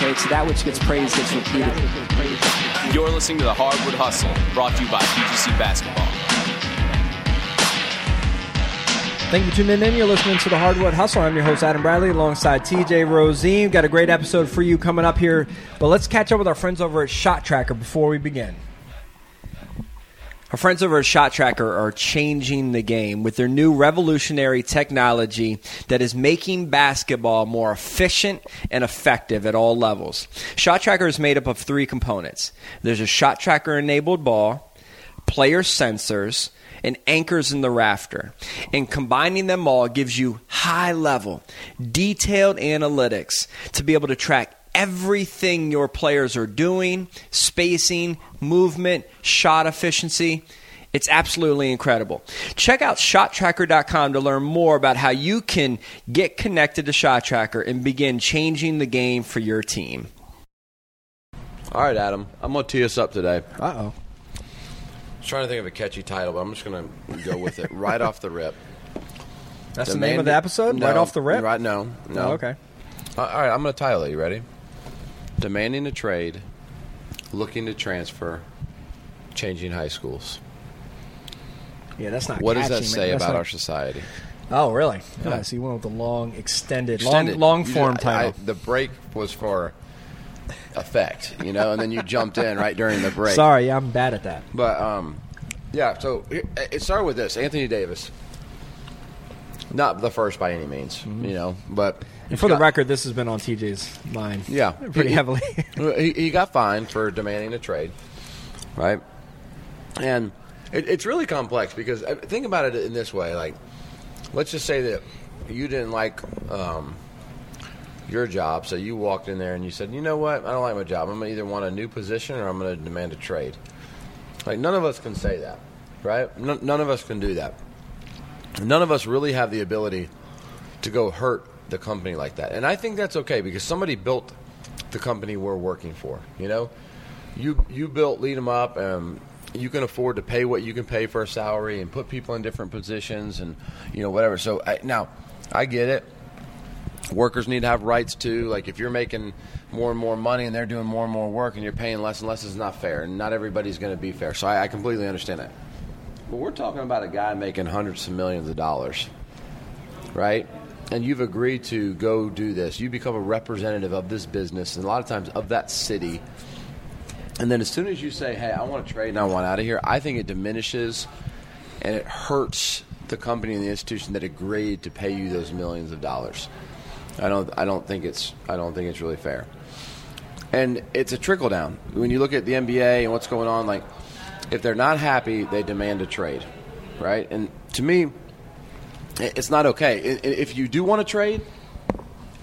Okay, so that which gets praised gets repeated. You're listening to the Hardwood Hustle, brought to you by PGC Basketball. Thank you for tuning in. You're listening to the Hardwood Hustle. I'm your host, Adam Bradley, alongside TJ Rosene. Got a great episode for you coming up here, but let's catch up with our friends over at Shot Tracker before we begin. Our friends over at Shot Tracker are changing the game with their new revolutionary technology that is making basketball more efficient and effective at all levels. Shot Tracker is made up of three components there's a Shot Tracker enabled ball, player sensors, and anchors in the rafter. And combining them all gives you high level, detailed analytics to be able to track everything your players are doing spacing, movement, shot efficiency. It's absolutely incredible. Check out shottracker.com to learn more about how you can get connected to Shot Tracker and begin changing the game for your team. All right, Adam. I'm going to tee us up today. Uh oh. I was trying to think of a catchy title, but I'm just going to go with it right off the rip. That's the name of the episode? No, right off the rip? Right, no. No. Oh, okay. Uh, all right, I'm going to title it. You ready? Demanding a trade, looking to transfer, changing high schools. Yeah, that's not What does that say about not- our society? Oh, really? Yeah. So you went with the long, extended, Extended. long, long form did- I- title. the break was for effect, you know, and then you jumped in right during the break. Sorry, yeah, I'm bad at that. But um, yeah. So it, it started with this: Anthony Davis. Not the first by any means, you know, but And for the record, this has been on TJ's mind. yeah, pretty He- heavily. he, he got fined for demanding a trade, right? And it, it's really complex because uh, think about it in this way: like, let's just say that you didn't like um, your job, so you walked in there and you said, "You know what? I don't like my job. I'm gonna either want a new position or I'm gonna demand a trade." Like, none of us can say that, right? None, none of us can do that. None of us really have the ability to go hurt the company like that. And I think that's okay because somebody built the company we're working for. You know, you you built lead them up. and you can afford to pay what you can pay for a salary and put people in different positions and you know whatever. So I, now I get it. Workers need to have rights too. Like if you're making more and more money and they're doing more and more work and you're paying less and less, is not fair. And not everybody's going to be fair. So I, I completely understand that. But we're talking about a guy making hundreds of millions of dollars, right? And you've agreed to go do this. You become a representative of this business, and a lot of times of that city. And then as soon as you say, "Hey, I want to trade and I want out of here," I think it diminishes and it hurts the company and the institution that agreed to pay you those millions of dollars. I don't. I don't think it's. I don't think it's really fair. And it's a trickle down. When you look at the NBA and what's going on, like if they're not happy, they demand a trade, right? And to me, it's not okay. If you do want to trade,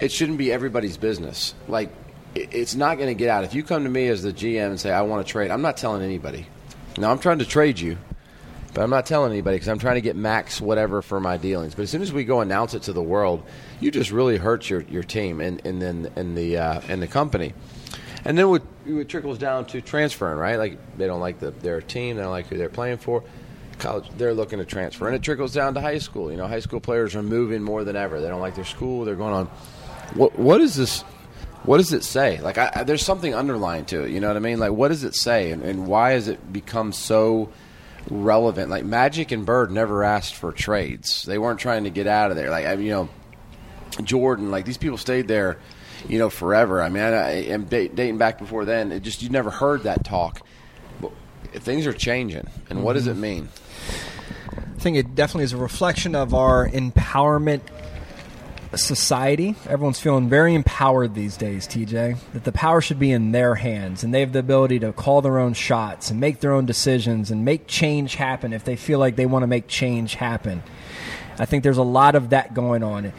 it shouldn't be everybody's business. Like it's not going to get out. If you come to me as the GM and say I want to trade, I'm not telling anybody. Now I'm trying to trade you, but I'm not telling anybody because I'm trying to get max whatever for my dealings. But as soon as we go announce it to the world, you just really hurt your, your team and and then and the uh, and the company. And then it trickles down to transferring, right? Like they don't like the, their team, they don't like who they're playing for. College, they're looking to transfer, and it trickles down to high school. You know, high school players are moving more than ever. They don't like their school. They're going on. What what is this? What does it say? Like, I, there's something underlying to it. You know what I mean? Like, what does it say, and, and why has it become so relevant? Like, Magic and Bird never asked for trades. They weren't trying to get out of there. Like, I, you know, Jordan, like these people stayed there, you know, forever. I mean, I, am dating back before then. It just you never heard that talk. But things are changing, and what does it mean? It definitely is a reflection of our empowerment society. Everyone's feeling very empowered these days, TJ. That the power should be in their hands and they have the ability to call their own shots and make their own decisions and make change happen if they feel like they want to make change happen. I think there's a lot of that going on.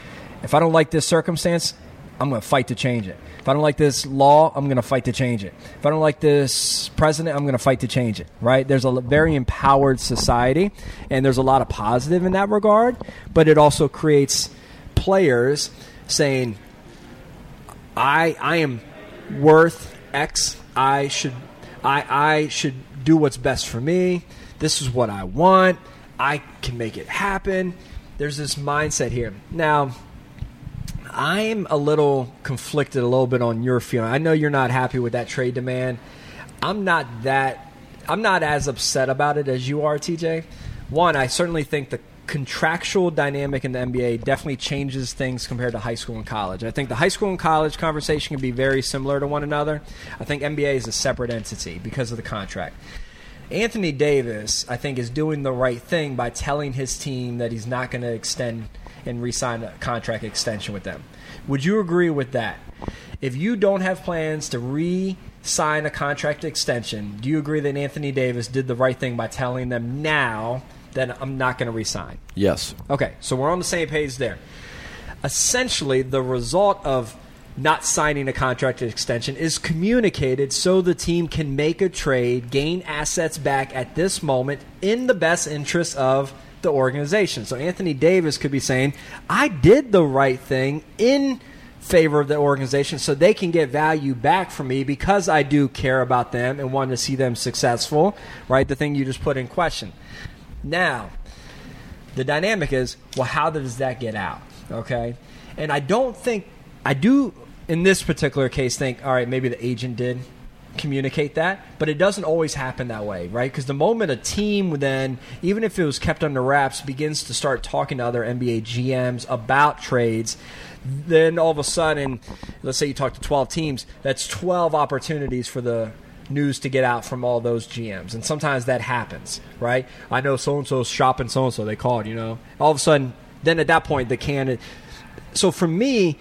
If I don't like this circumstance, I'm going to fight to change it. If I don't like this law, I'm going to fight to change it. If I don't like this president, I'm going to fight to change it. Right? There's a very empowered society, and there's a lot of positive in that regard. But it also creates players saying, "I I am worth X. I should I I should do what's best for me. This is what I want. I can make it happen." There's this mindset here now. I'm a little conflicted a little bit on your feeling. I know you're not happy with that trade demand. I'm not that I'm not as upset about it as you are, TJ. One, I certainly think the contractual dynamic in the NBA definitely changes things compared to high school and college. I think the high school and college conversation can be very similar to one another. I think NBA is a separate entity because of the contract. Anthony Davis, I think, is doing the right thing by telling his team that he's not going to extend and re-sign a contract extension with them. Would you agree with that? If you don't have plans to re-sign a contract extension, do you agree that Anthony Davis did the right thing by telling them now that I'm not going to re-sign? Yes. Okay, so we're on the same page there. Essentially, the result of not signing a contract extension is communicated so the team can make a trade, gain assets back at this moment in the best interest of the organization. So Anthony Davis could be saying, I did the right thing in favor of the organization so they can get value back from me because I do care about them and want to see them successful, right? The thing you just put in question. Now, the dynamic is well how does that get out okay and i don't think i do in this particular case think all right maybe the agent did communicate that but it doesn't always happen that way right because the moment a team then even if it was kept under wraps begins to start talking to other nba gms about trades then all of a sudden let's say you talk to 12 teams that's 12 opportunities for the news to get out from all those GMs. And sometimes that happens, right? I know so and so's shopping so and so, they called, you know. All of a sudden, then at that point, the candidate. So for me,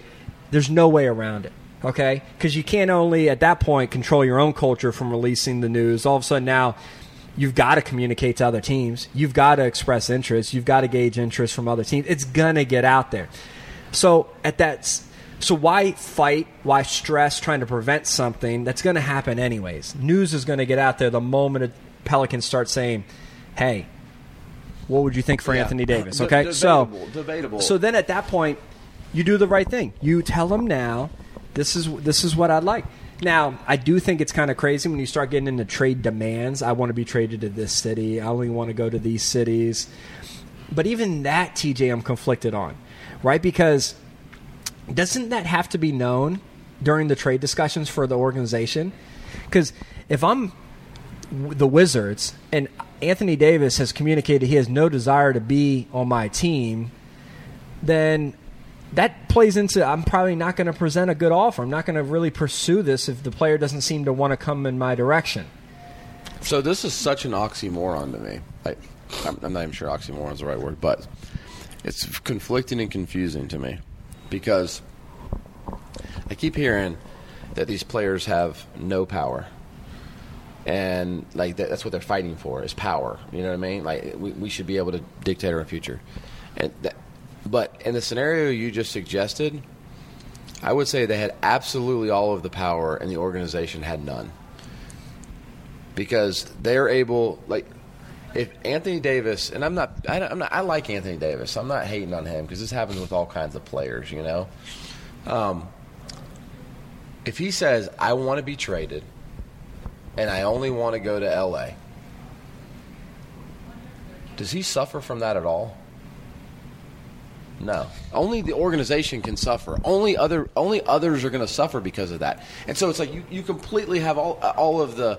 there's no way around it, okay? Because you can't only at that point control your own culture from releasing the news. All of a sudden now, you've got to communicate to other teams. You've got to express interest. You've got to gauge interest from other teams. It's gonna get out there. So at that, so why fight? Why stress trying to prevent something that's to happen anyways? News is to get out there the moment a Pelicans start saying, "Hey, what would you think for Yeah. Anthony Davis?" Okay, so debatable, debatable. So then at that point, you do the right thing. You tell them now, this is this is what I'd like. Now, I do think it's kind of crazy when you start getting into trade demands. I want to be traded to this city. I only want to go to these cities. But even that, TJ, I'm conflicted on, right? Because doesn't that have to be known during the trade discussions for the organization? Because if I'm the Wizards and Anthony Davis has communicated he has no desire to be on my team, then that plays into I'm probably not going to present a good offer. I'm not going to really pursue this if the player doesn't seem to want to come in my direction. So this is such an oxymoron to me. I'm, I'm not even sure oxymoron is the right word, but it's conflicting and confusing to me because I keep hearing that these players have no power, and like that, that's what they're fighting for is power. You know what I mean? Like we, we should be able to dictate our future, and that, but in the scenario you just suggested, I would say they had absolutely all of the power, and the organization had none because they're able like if Anthony Davis and I'm not I, am not I like Anthony Davis. I'm not hating on him because this happens with all kinds of players, you know. Um, if he says I want to be traded and I only want to go to LA, does he suffer from that at all? No. Only the organization can suffer. Only other only others are going to suffer because of that. And so it's like you, you completely have all all of the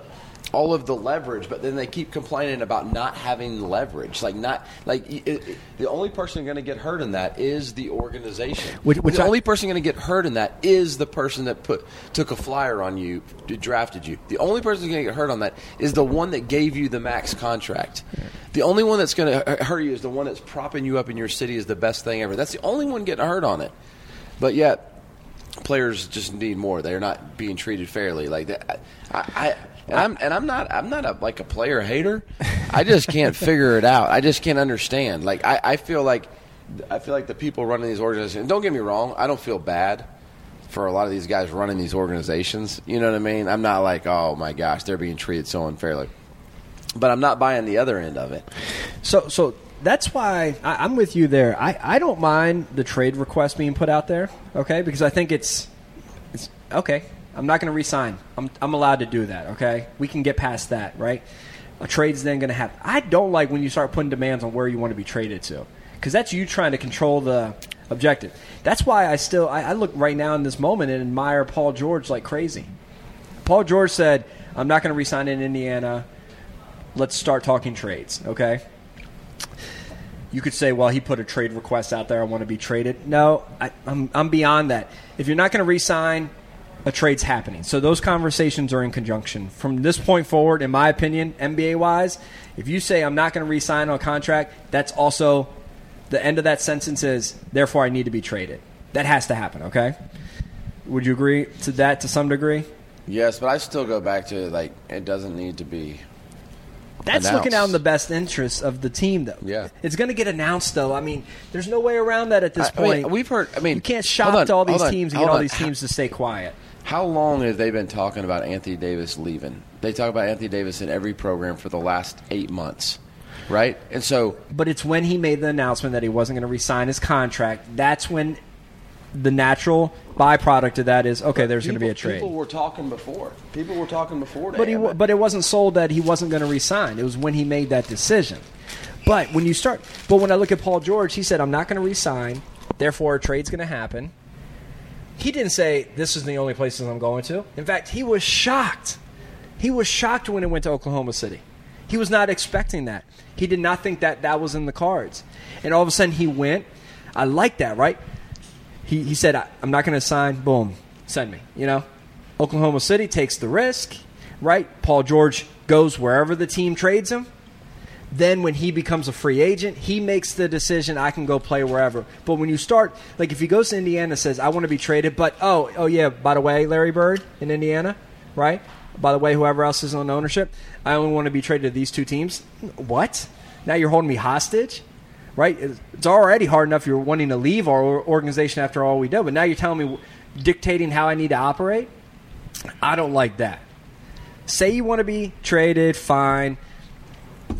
all of the leverage, but then they keep complaining about not having leverage. Like not like it, it, the only person going to get hurt in that is the organization. Which- which the I- only person going to get hurt in that is the person that put took a flyer on you, drafted you. The only person going to get hurt on that is the one that gave you the max contract. The only one that's going to uh, hurt you is the one that's propping you up in your city is the best thing ever. That's the only one getting hurt on it. But yet, players just need more. They're not being treated fairly. Like that, I, I and I'm and I'm not I'm not a, like a player hater. I just can't figure it out. I just can't understand. Like I, I feel like I feel like the people running these organizations. Don't get me wrong. I don't feel bad for a lot of these guys running these organizations. You know what I mean? I'm not like, oh my gosh, they're being treated so unfairly. But I'm not buying the other end of it. So, so that's why I, I'm with you there. I, I don't mind the trade request being put out there, okay? Because I think it's it's okay. I'm not going to resign. I'm I'm allowed to do that, okay? We can get past that, right? A trade's then going to happen. I don't like when you start putting demands on where you want to be traded to, because that's you trying to control the objective. That's why I still I, I look right now in this moment and admire Paul George like crazy. Paul George said, "I'm not going to resign in Indiana. Let's start talking trades." Okay. You could say, "Well, he put a trade request out there. I want to be traded." No, I, I'm I'm beyond that. If you're not going to resign, a trade's happening. So those conversations are in conjunction. From this point forward, in my opinion, NBA wise, if you say I'm not going to re-sign on a contract, that's also the end of that sentence is therefore I need to be traded. That has to happen. Okay. Would you agree to that to some degree? Yes, but I still go back to like it doesn't need to be. That's announced. looking out in the best interests of the team, though. Yeah. it's going to get announced, though. I mean, there's no way around that at this I- I mean, point. we've heard. I mean, you can't shop on, to all these on, teams and get all on. these teams to stay quiet. How long have they been talking about Anthony Davis leaving? They talk about Anthony Davis in every program for the last eight months, right? And so But it's when he made the announcement that he wasn't going to resign his contract. That's when the natural byproduct of that is okay. There's going to be a trade. People were talking before. People were talking before. But he, wa- but it wasn't sold that he wasn't going to resign. It was when he made that decision. But when you start, but when I look at Paul George, he said, "I'm not going to resign. Therefore, a trade's going to happen." He didn't say this is the only places I'm going to. In fact, he was shocked. He was shocked when it went to Oklahoma City. He was not expecting that. He did not think that that was in the cards. And all of a sudden, he went. I like that, right? He, he said, I'm not going to sign. Boom, send me. You know, Oklahoma City takes the risk, right? Paul George goes wherever the team trades him. Then, when he becomes a free agent, he makes the decision I can go play wherever. But when you start, like if he goes to Indiana says, I want to be traded, but oh, oh yeah, by the way, Larry Bird in Indiana, right? By the way, whoever else is on ownership, I only want to be traded to these two teams. What? Now you're holding me hostage? Right? It's already hard enough you're wanting to leave our organization after all we do, but now you're telling me, dictating how I need to operate? I don't like that. Say you want to be traded, fine.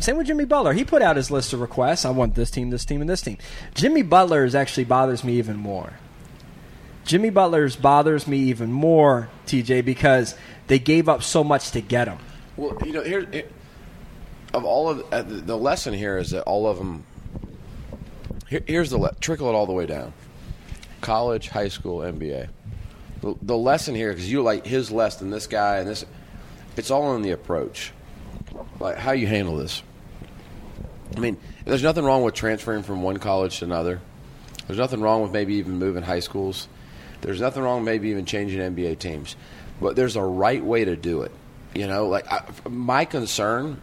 Same with Jimmy Butler. He put out his list of requests. I want this team, this team, and this team. Jimmy Butler's actually bothers me even more. Jimmy Butler's bothers me even more, TJ, because they gave up so much to get him. Well, you know, here, of all of uh, the lesson here is that all of them. Here, here's the le- trickle it all the way down: college, high school, NBA. The, the lesson here, because you like his less than this guy, and this, it's all in the approach, like how you handle this. I mean, there's nothing wrong with transferring from one college to another. There's nothing wrong with maybe even moving high schools. There's nothing wrong maybe even changing NBA teams. But there's a right way to do it. You know, like I, my concern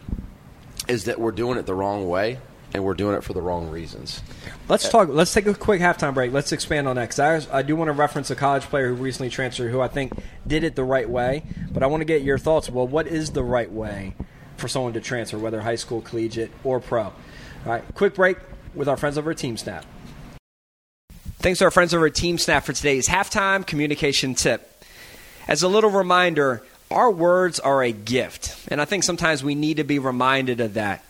is that we're doing it the wrong way and we're doing it for the wrong reasons. Let's talk. Let's take a quick halftime break. Let's expand on that because I, I do want to reference a college player who recently transferred, who I think did it the right way. But I want to get your thoughts. Well, what is the right way for someone to transfer, whether high school, collegiate, or pro? All right, quick break with our friends over at Team Snap. Thanks to our friends over at Team Snap for today's halftime communication tip. As a little reminder, our words are a gift, and I think sometimes we need to be reminded of that.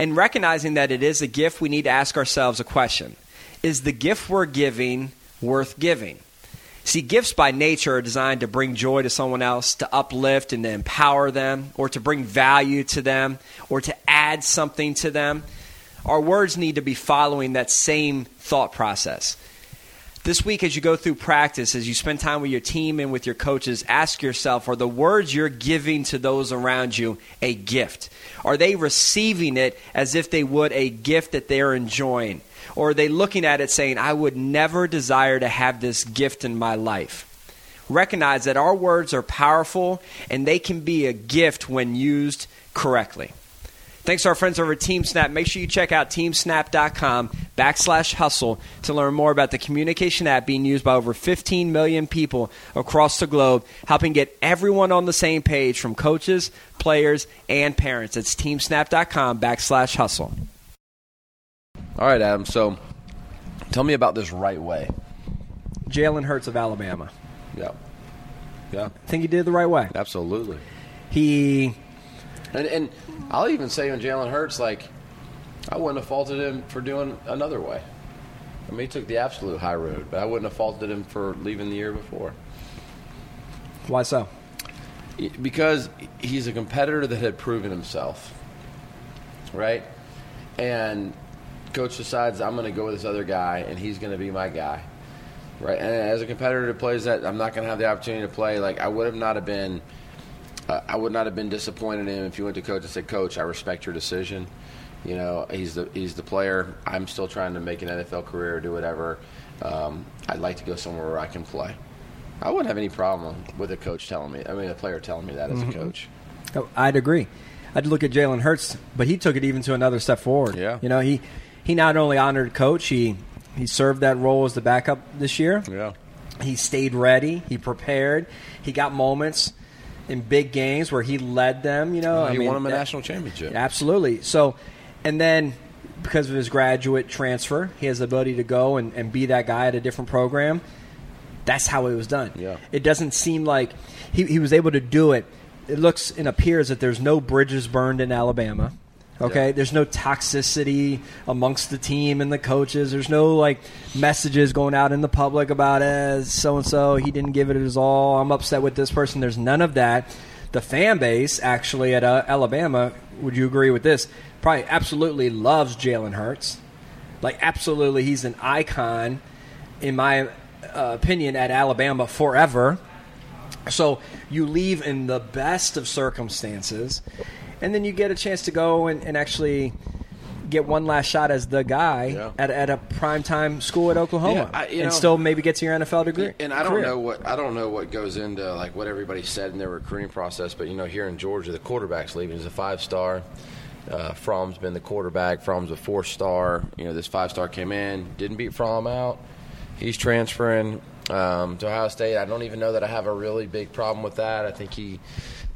And recognizing that it is a gift, we need to ask ourselves a question Is the gift we're giving worth giving? See, gifts by nature are designed to bring joy to someone else, to uplift and to empower them, or to bring value to them, or to add something to them. Our words need to be following that same thought process. This week, as you go through practice, as you spend time with your team and with your coaches, ask yourself are the words you're giving to those around you a gift? Are they receiving it as if they would a gift that they're enjoying? Or are they looking at it saying, I would never desire to have this gift in my life? Recognize that our words are powerful and they can be a gift when used correctly. Thanks to our friends over at TeamSnap. Make sure you check out teamsnap.com backslash hustle to learn more about the communication app being used by over 15 million people across the globe, helping get everyone on the same page from coaches, players, and parents. It's teamsnap.com backslash hustle. All right, Adam. So tell me about this right way. Jalen Hurts of Alabama. Yeah. Yeah. I think he did it the right way. Absolutely. He And and I'll even say on Jalen Hurts, like I wouldn't have faulted him for doing another way. I mean, he took the absolute high road, but I wouldn't have faulted him for leaving the year before. why so? because he's a competitor that had proven himself, right? And coach decides I'm going to go with this other guy, and he's going to be my guy, right? And as a competitor that plays that, I'm not going to have the opportunity to play. Like I would have not have been, uh, I would not have been disappointed in him if you went to coach and said, "Coach, I respect your decision." You know, he's the he's the player. I'm still trying to make an NFL career, do whatever. Um, I'd like to go somewhere where I can play. I wouldn't have any problem with a coach telling me. I mean, a player telling me that as a coach. Oh, I'd agree. I'd look at Jalen Hurts, but he took it even to another step forward. Yeah. You know, he he not only honored coach, he he served that role as the backup this year. Yeah. He stayed ready. He prepared. He got moments in big games where he led them. You know, I he mean, won them a that- national championship. Absolutely. So, and then because of his graduate transfer, he has the ability to go and, and be that guy at a different program. That's how it was done. Yeah. It doesn't seem like he, he was able to do it. It looks and appears that there's no bridges burned in Alabama. Okay, Yeah. there's no toxicity amongst the team and the coaches. There's no like messages going out in the public about as so and so he didn't give it his all. I'm upset with this person. There's none of that. The fan base actually at uh, Alabama, would you agree with this? Probably absolutely loves Jalen Hurts. Like absolutely, he's an icon in my uh, opinion at Alabama forever. So you leave in the best of circumstances, and then you get a chance to go and, and actually get one last shot as the guy Yeah. at, at a primetime school at Oklahoma, Yeah, I- and know- still maybe get to your NFL degree. And I don't career. know what I don't know what goes into like what everybody said in their recruiting process, but you know here in Georgia, the quarterback's leaving. He's a five star. Uh, Fromm's been the quarterback. Fromm's a four star. You know this five star came in, didn't beat Fromm out. He's transferring um, to Ohio State. I don't even know that I have a really big problem with that. I think he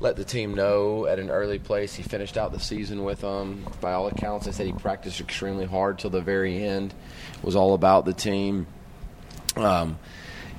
let the team know at an early place. He finished out the season with them. By all accounts, they said he practiced extremely hard till the very end. It was all about the team. Um,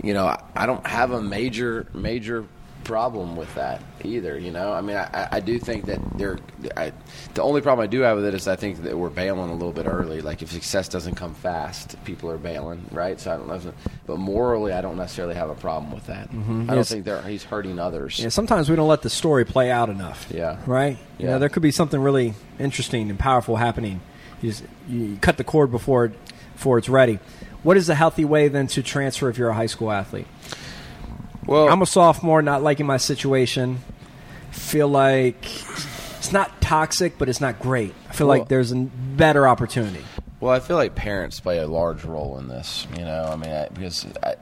you know, I, I don't have a major major problem with that either. You know, I mean, I, I- I do think that they're. I, the only problem I do have with it is I think that we're bailing a little bit early. Like if success doesn't come fast, people are bailing, right? So I don't know. But morally, I don't necessarily have a problem with that. I don't Mm-hmm. Yes. think they're, he's hurting others. Yeah, sometimes we don't let the story play out enough. Yeah. Right? You Yeah. know, there could be something really interesting and powerful happening. You, just, you cut the cord before, it, before it's ready. What is a healthy way then to transfer if you're a high school athlete? Well, I'm a sophomore, not liking my situation. Feel like it's not toxic, but it's not great. I feel Well- like there's a better opportunity. Well, I feel like parents play a large role in this. You know, I mean, I, because I,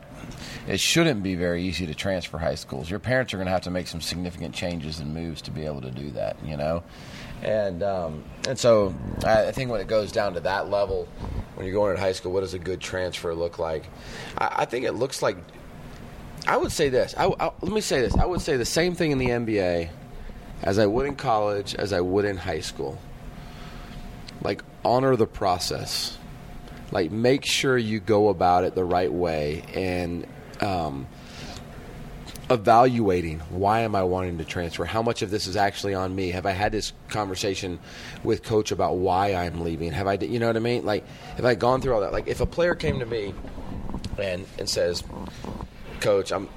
it shouldn't be very easy to transfer high schools. Your parents are going to have to make some significant changes and moves to be able to do that. You know, and um, and so I, I think when it goes down to that level, when you're going to high school, what does a good transfer look like? I, I think it looks like. I would say this. I, I, let me say this. I would say the same thing in the NBA as I would in college, as I would in high school. Like honor the process. Like make sure you go about it the right way and um, evaluating why am i wanting to transfer? How much of this is actually on me? Have i had this conversation with coach about why i'm leaving? Have i you know what i mean? Like have i gone through all that? Like if a player came to me and and says coach i'm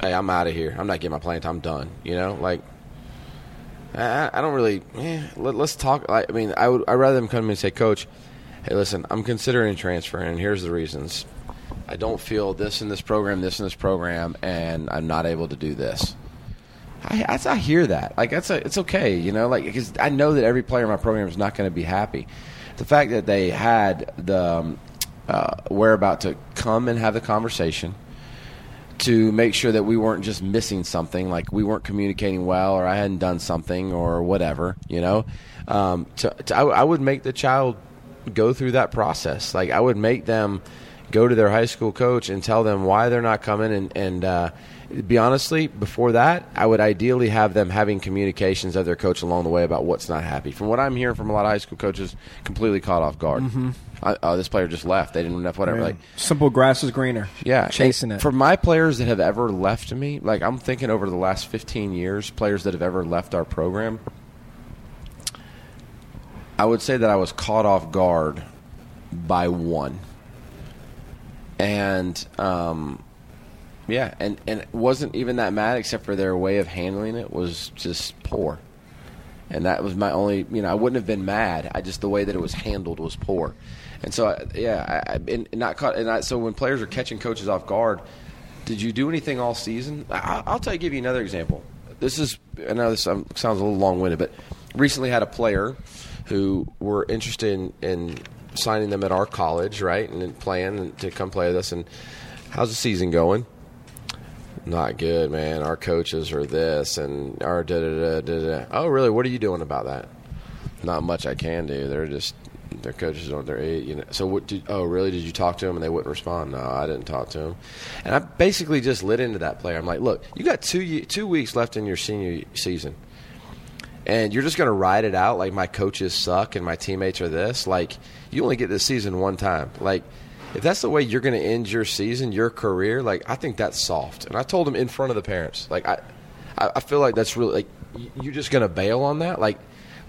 hey i'm out of here i'm not getting my playing time I'm done you know like I, I don't really. Eh, let, us talk. I, I mean, I would. I'd rather them come to me and say, "Coach, hey, listen, I'm considering transferring, and here's the reasons. I don't feel this in this program, this in this program, and I'm not able to do this." I, I, I hear that. Like that's a, it's okay, you know. Like because I know that every player in my program is not going to be happy. The fact that they had the um, uh, whereabout to come and have the conversation to make sure that we weren't just missing something, like we weren't communicating well, or I hadn't done something, or whatever. You know, um, to, to, I, I would make the child go through that process. Like I would make them go to their high school coach and tell them why they're not coming, and and uh, be honestly, before that, I would ideally have them having communications of their coach along the way about what's not happy. From what I'm hearing from a lot of high school coaches, completely caught off guard. Mm-hmm. I, oh, this player just left. They didn't enough. Whatever. Yeah. Like, Simple grass is greener. yeah, chasing it. For my players that have ever left me, like I'm thinking over the last 15 years, players that have ever left our program, I would say that I was caught off guard by one, and um, yeah, and and it wasn't even that mad, except for their way of handling it was just poor. And that was my only, you know, I wouldn't have been mad. I just the way that it was handled was poor, and so I, yeah, I, and not caught. And I, so when players are catching coaches off guard, did you do anything all season? I, I'll tell you, give you another example. This is, I know this sounds a little long winded, but recently had a player who were interested in, in signing them at our college, right, and playing to come play with us. And how's the season going? Not good, man. Our coaches are this and our da da da da da. Oh, really? What are you doing about that? Not much I can do. They're just their coaches don't. They're you know. So what? Did, oh, really? Did you talk to them and they wouldn't respond? No, I didn't talk to them. And I basically just lit into that player. I'm like, look, you got two two weeks left in your senior season, and you're just going to ride it out like my coaches suck and my teammates are this. Like you only get this season one time. Like if that's the way you're going to end your season, your career, like I think that's soft. And I told him in front of the parents, like I, I feel like that's really like you're just going to bail on that. Like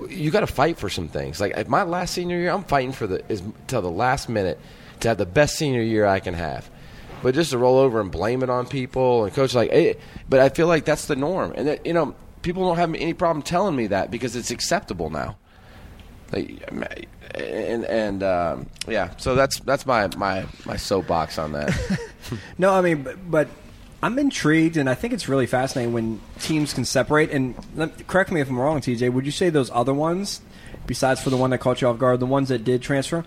you got to fight for some things. Like my last senior year, I'm fighting for the is till the last minute to have the best senior year I can have. But just to roll over and blame it on people and coach like, hey, but I feel like that's the norm, and that, you know people don't have any problem telling me that because it's acceptable now. And and um, yeah, so that's that's my my my soapbox on that. No, I mean, but, but I'm intrigued, and I think it's really fascinating when teams can separate. And correct me if I'm wrong, TJ. Would you say those other ones, besides for the one that caught you off guard, the ones that did transfer,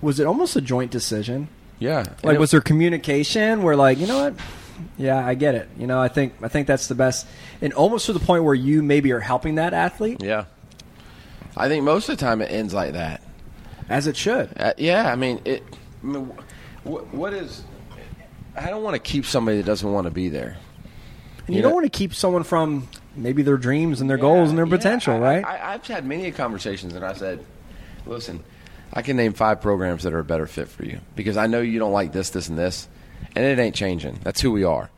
was it almost a joint decision? yeah, Like, it- was there communication where, like, you know what? Yeah, I get it. You know, I think I think that's the best, and almost to the point where you maybe are helping that athlete yeah. I think most of the time it ends like that. as it should. Uh, yeah, I mean, it. I mean, wh- what is? I don't want to keep somebody that doesn't want to be there. And you Yeah. don't want to keep someone from maybe their dreams and their goals and their Yeah, potential, I- right? I, I, I've had many conversations, and I said, "Listen, I can name five programs that are a better fit for you because I know you don't like this, this, and this, and it ain't changing. That's who we are.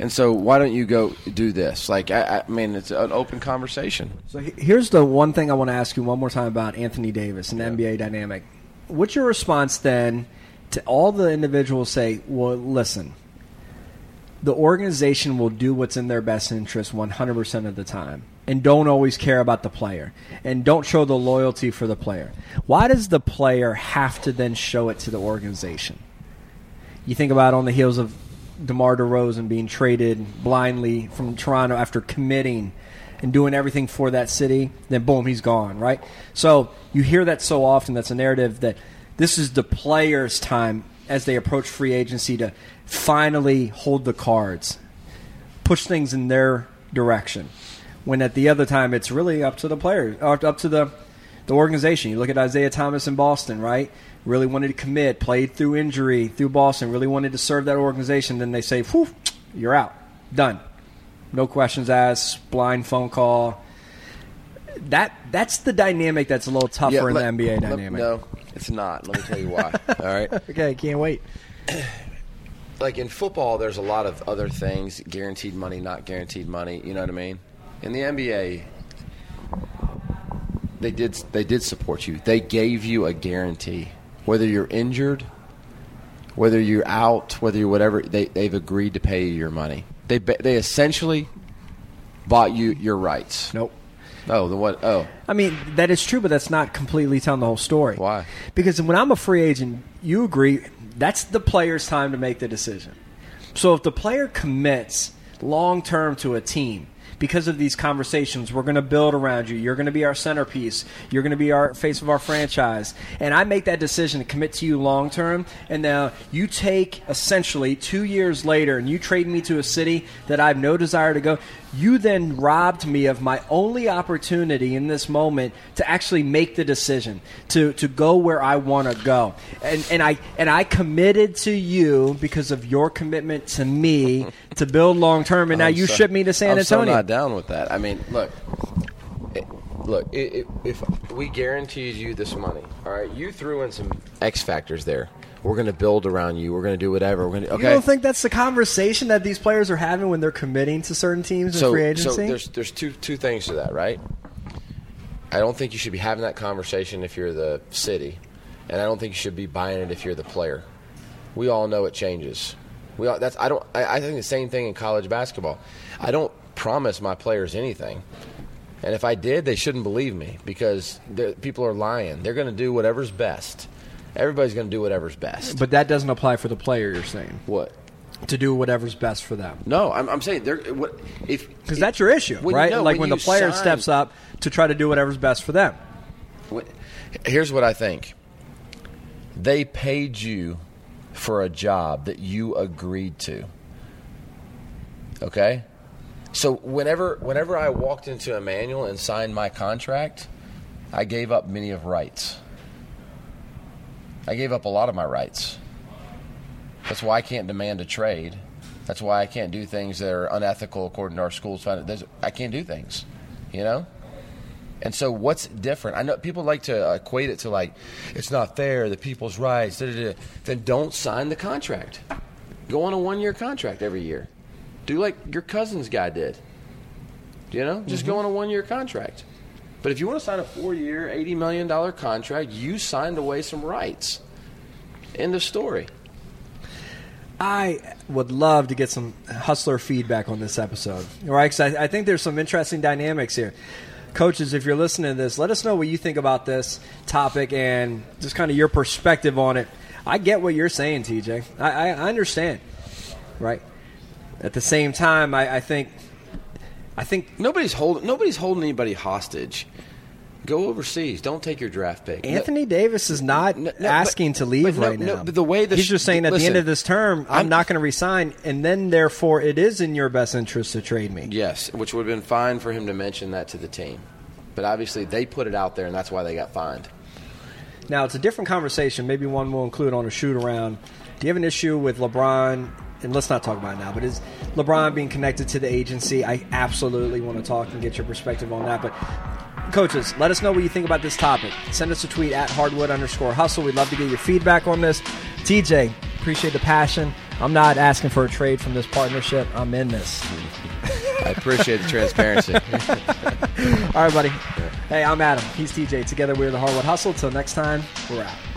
And so, why don't you go do this? Like, I, I mean, it's an open conversation. So here's the one thing I want to ask you one more time about Anthony Davis and the NBA dynamic. What's your response then to all the individuals say, "Well, listen, the organization will do what's in their best interest 100% of the time and don't always care about the player and don't show the loyalty for the player." Why does the player have to then show it to the organization? You think about on the heels of DeMar DeRozan being traded blindly from Toronto after committing and doing everything for that city, then boom, he's gone, right? So you hear that so often. That's a narrative that this is the players' time as they approach free agency to finally hold the cards, push things in their direction. When at the other time, it's really up to the players, up to the the organization. You look at Isaiah Thomas in Boston, right? Really wanted to commit, played through injury through Boston, really wanted to serve that organization. Then they say, "Whew, you're out, done, no questions asked, blind phone call." That that's the dynamic that's a little tougher let- in the NBA let- dynamic. no, it's not. Let me tell you why. All right. Okay, can't wait. like in football, there's a lot of other things: guaranteed money, not guaranteed money. You know what I mean? In the NBA, they did they did support you. They gave you a guarantee, whether you're injured, whether you're out, whether you're whatever. They they've agreed to pay you your money. They they essentially bought you your rights. Nope. Oh, the what? Oh, I mean, that is true, but that's not completely telling the whole story. Why? Because when I'm a free agent, you agree that's the player's time to make the decision. So if the player commits long term to a team, because of these conversations, we're going to build around you. You're going to be our centerpiece. You're going to be our face of our franchise. And I make that decision to commit to you long term. And now you take essentially two years later and you trade me to a city that I have no desire to go. You then robbed me of my only opportunity in this moment to actually make the decision to, to go where I want to go. And, and I and I committed to you because of your commitment to me to build long term. And now I'm you so- ship me to San I'm Antonio. so not down with that. I mean, look, it- look. i i if we guaranteed you this money, all right, you threw in some X factors there. We're going to build around you. We're going to do whatever. We're going to. Okay. You don't think that's the conversation that these players are having when they're committing to certain teams in so, free so agency? there's there's two two things to that, right? I don't think you should be having that conversation if you're the city, and I don't think you should be buying it if you're the player. We all know it changes. We all, that's I don't I, I think the same thing in college basketball. I don't promise my players anything, and if I did, they shouldn't believe me because people are lying. They're going to do whatever's best. Everybody's going to do whatever's best. but that doesn't apply for the player. You're saying what? to do whatever's best for them. No, I'm, I'm saying they're what if Because that's your issue, when- right? no, like when, the you player sign- steps up to try to do whatever's best for them. Wh- Here's what I think. They paid you for a job that you agreed to. Okay? So whenever whenever I walked into Emmanuel and signed my contract, I gave up many of rights. I gave up a lot of my rights. That's why I can't demand a trade. That's why I can't do things that are unethical according to our school's. I can't do things, you know. And so, what's different? I know people like to equate it to like, it's not fair, the people's rights. Da, da, da. Then don't sign the contract. Go on a one-year contract every year. Do like your cousin's guy did. You know, just go mm-hmm. on a one-year contract. But if you want to sign a four-year, eighty million dollar contract, you signed away some rights. End of story. I would love to get some hustler feedback on this episode, right? Because I, I think there's some interesting dynamics here. Coaches, if you're listening to this, let us know what you think about this topic and just kind of your perspective on it. I get what you're saying, TJ. I, I, I understand, right? At the same time, I, I think, I think Nobody's holding. Nobody's holding anybody hostage. Go overseas. Don't take your draft pick. Anthony Davis is not No, no, asking but- to leave no, right no, now. but the way the he's sh- just saying at the end of this term, I'm, I'm- not going to resign, and then therefore it is in your best interest to trade me. Yes, which would have been fine for him to mention that to the team. But obviously, they put it out there, and that's why they got fined. Now it's a different conversation. Maybe one we'll include on a shoot around. Do you have an issue with LeBron? And let's not talk about it now. But is LeBron being connected to the agency? I absolutely want to talk and get your perspective on that. But coaches, let us know what you think about this topic. Send us a tweet at hardwood underscore hustle. We'd love to get your feedback on this. TJ, appreciate the passion. I'm not asking for a trade from this partnership. I'm in this. I appreciate the transparency. All right, buddy. Hey, I'm Adam. He's TJ. Together we're the Hardwood Hustle. Till next time, we're out.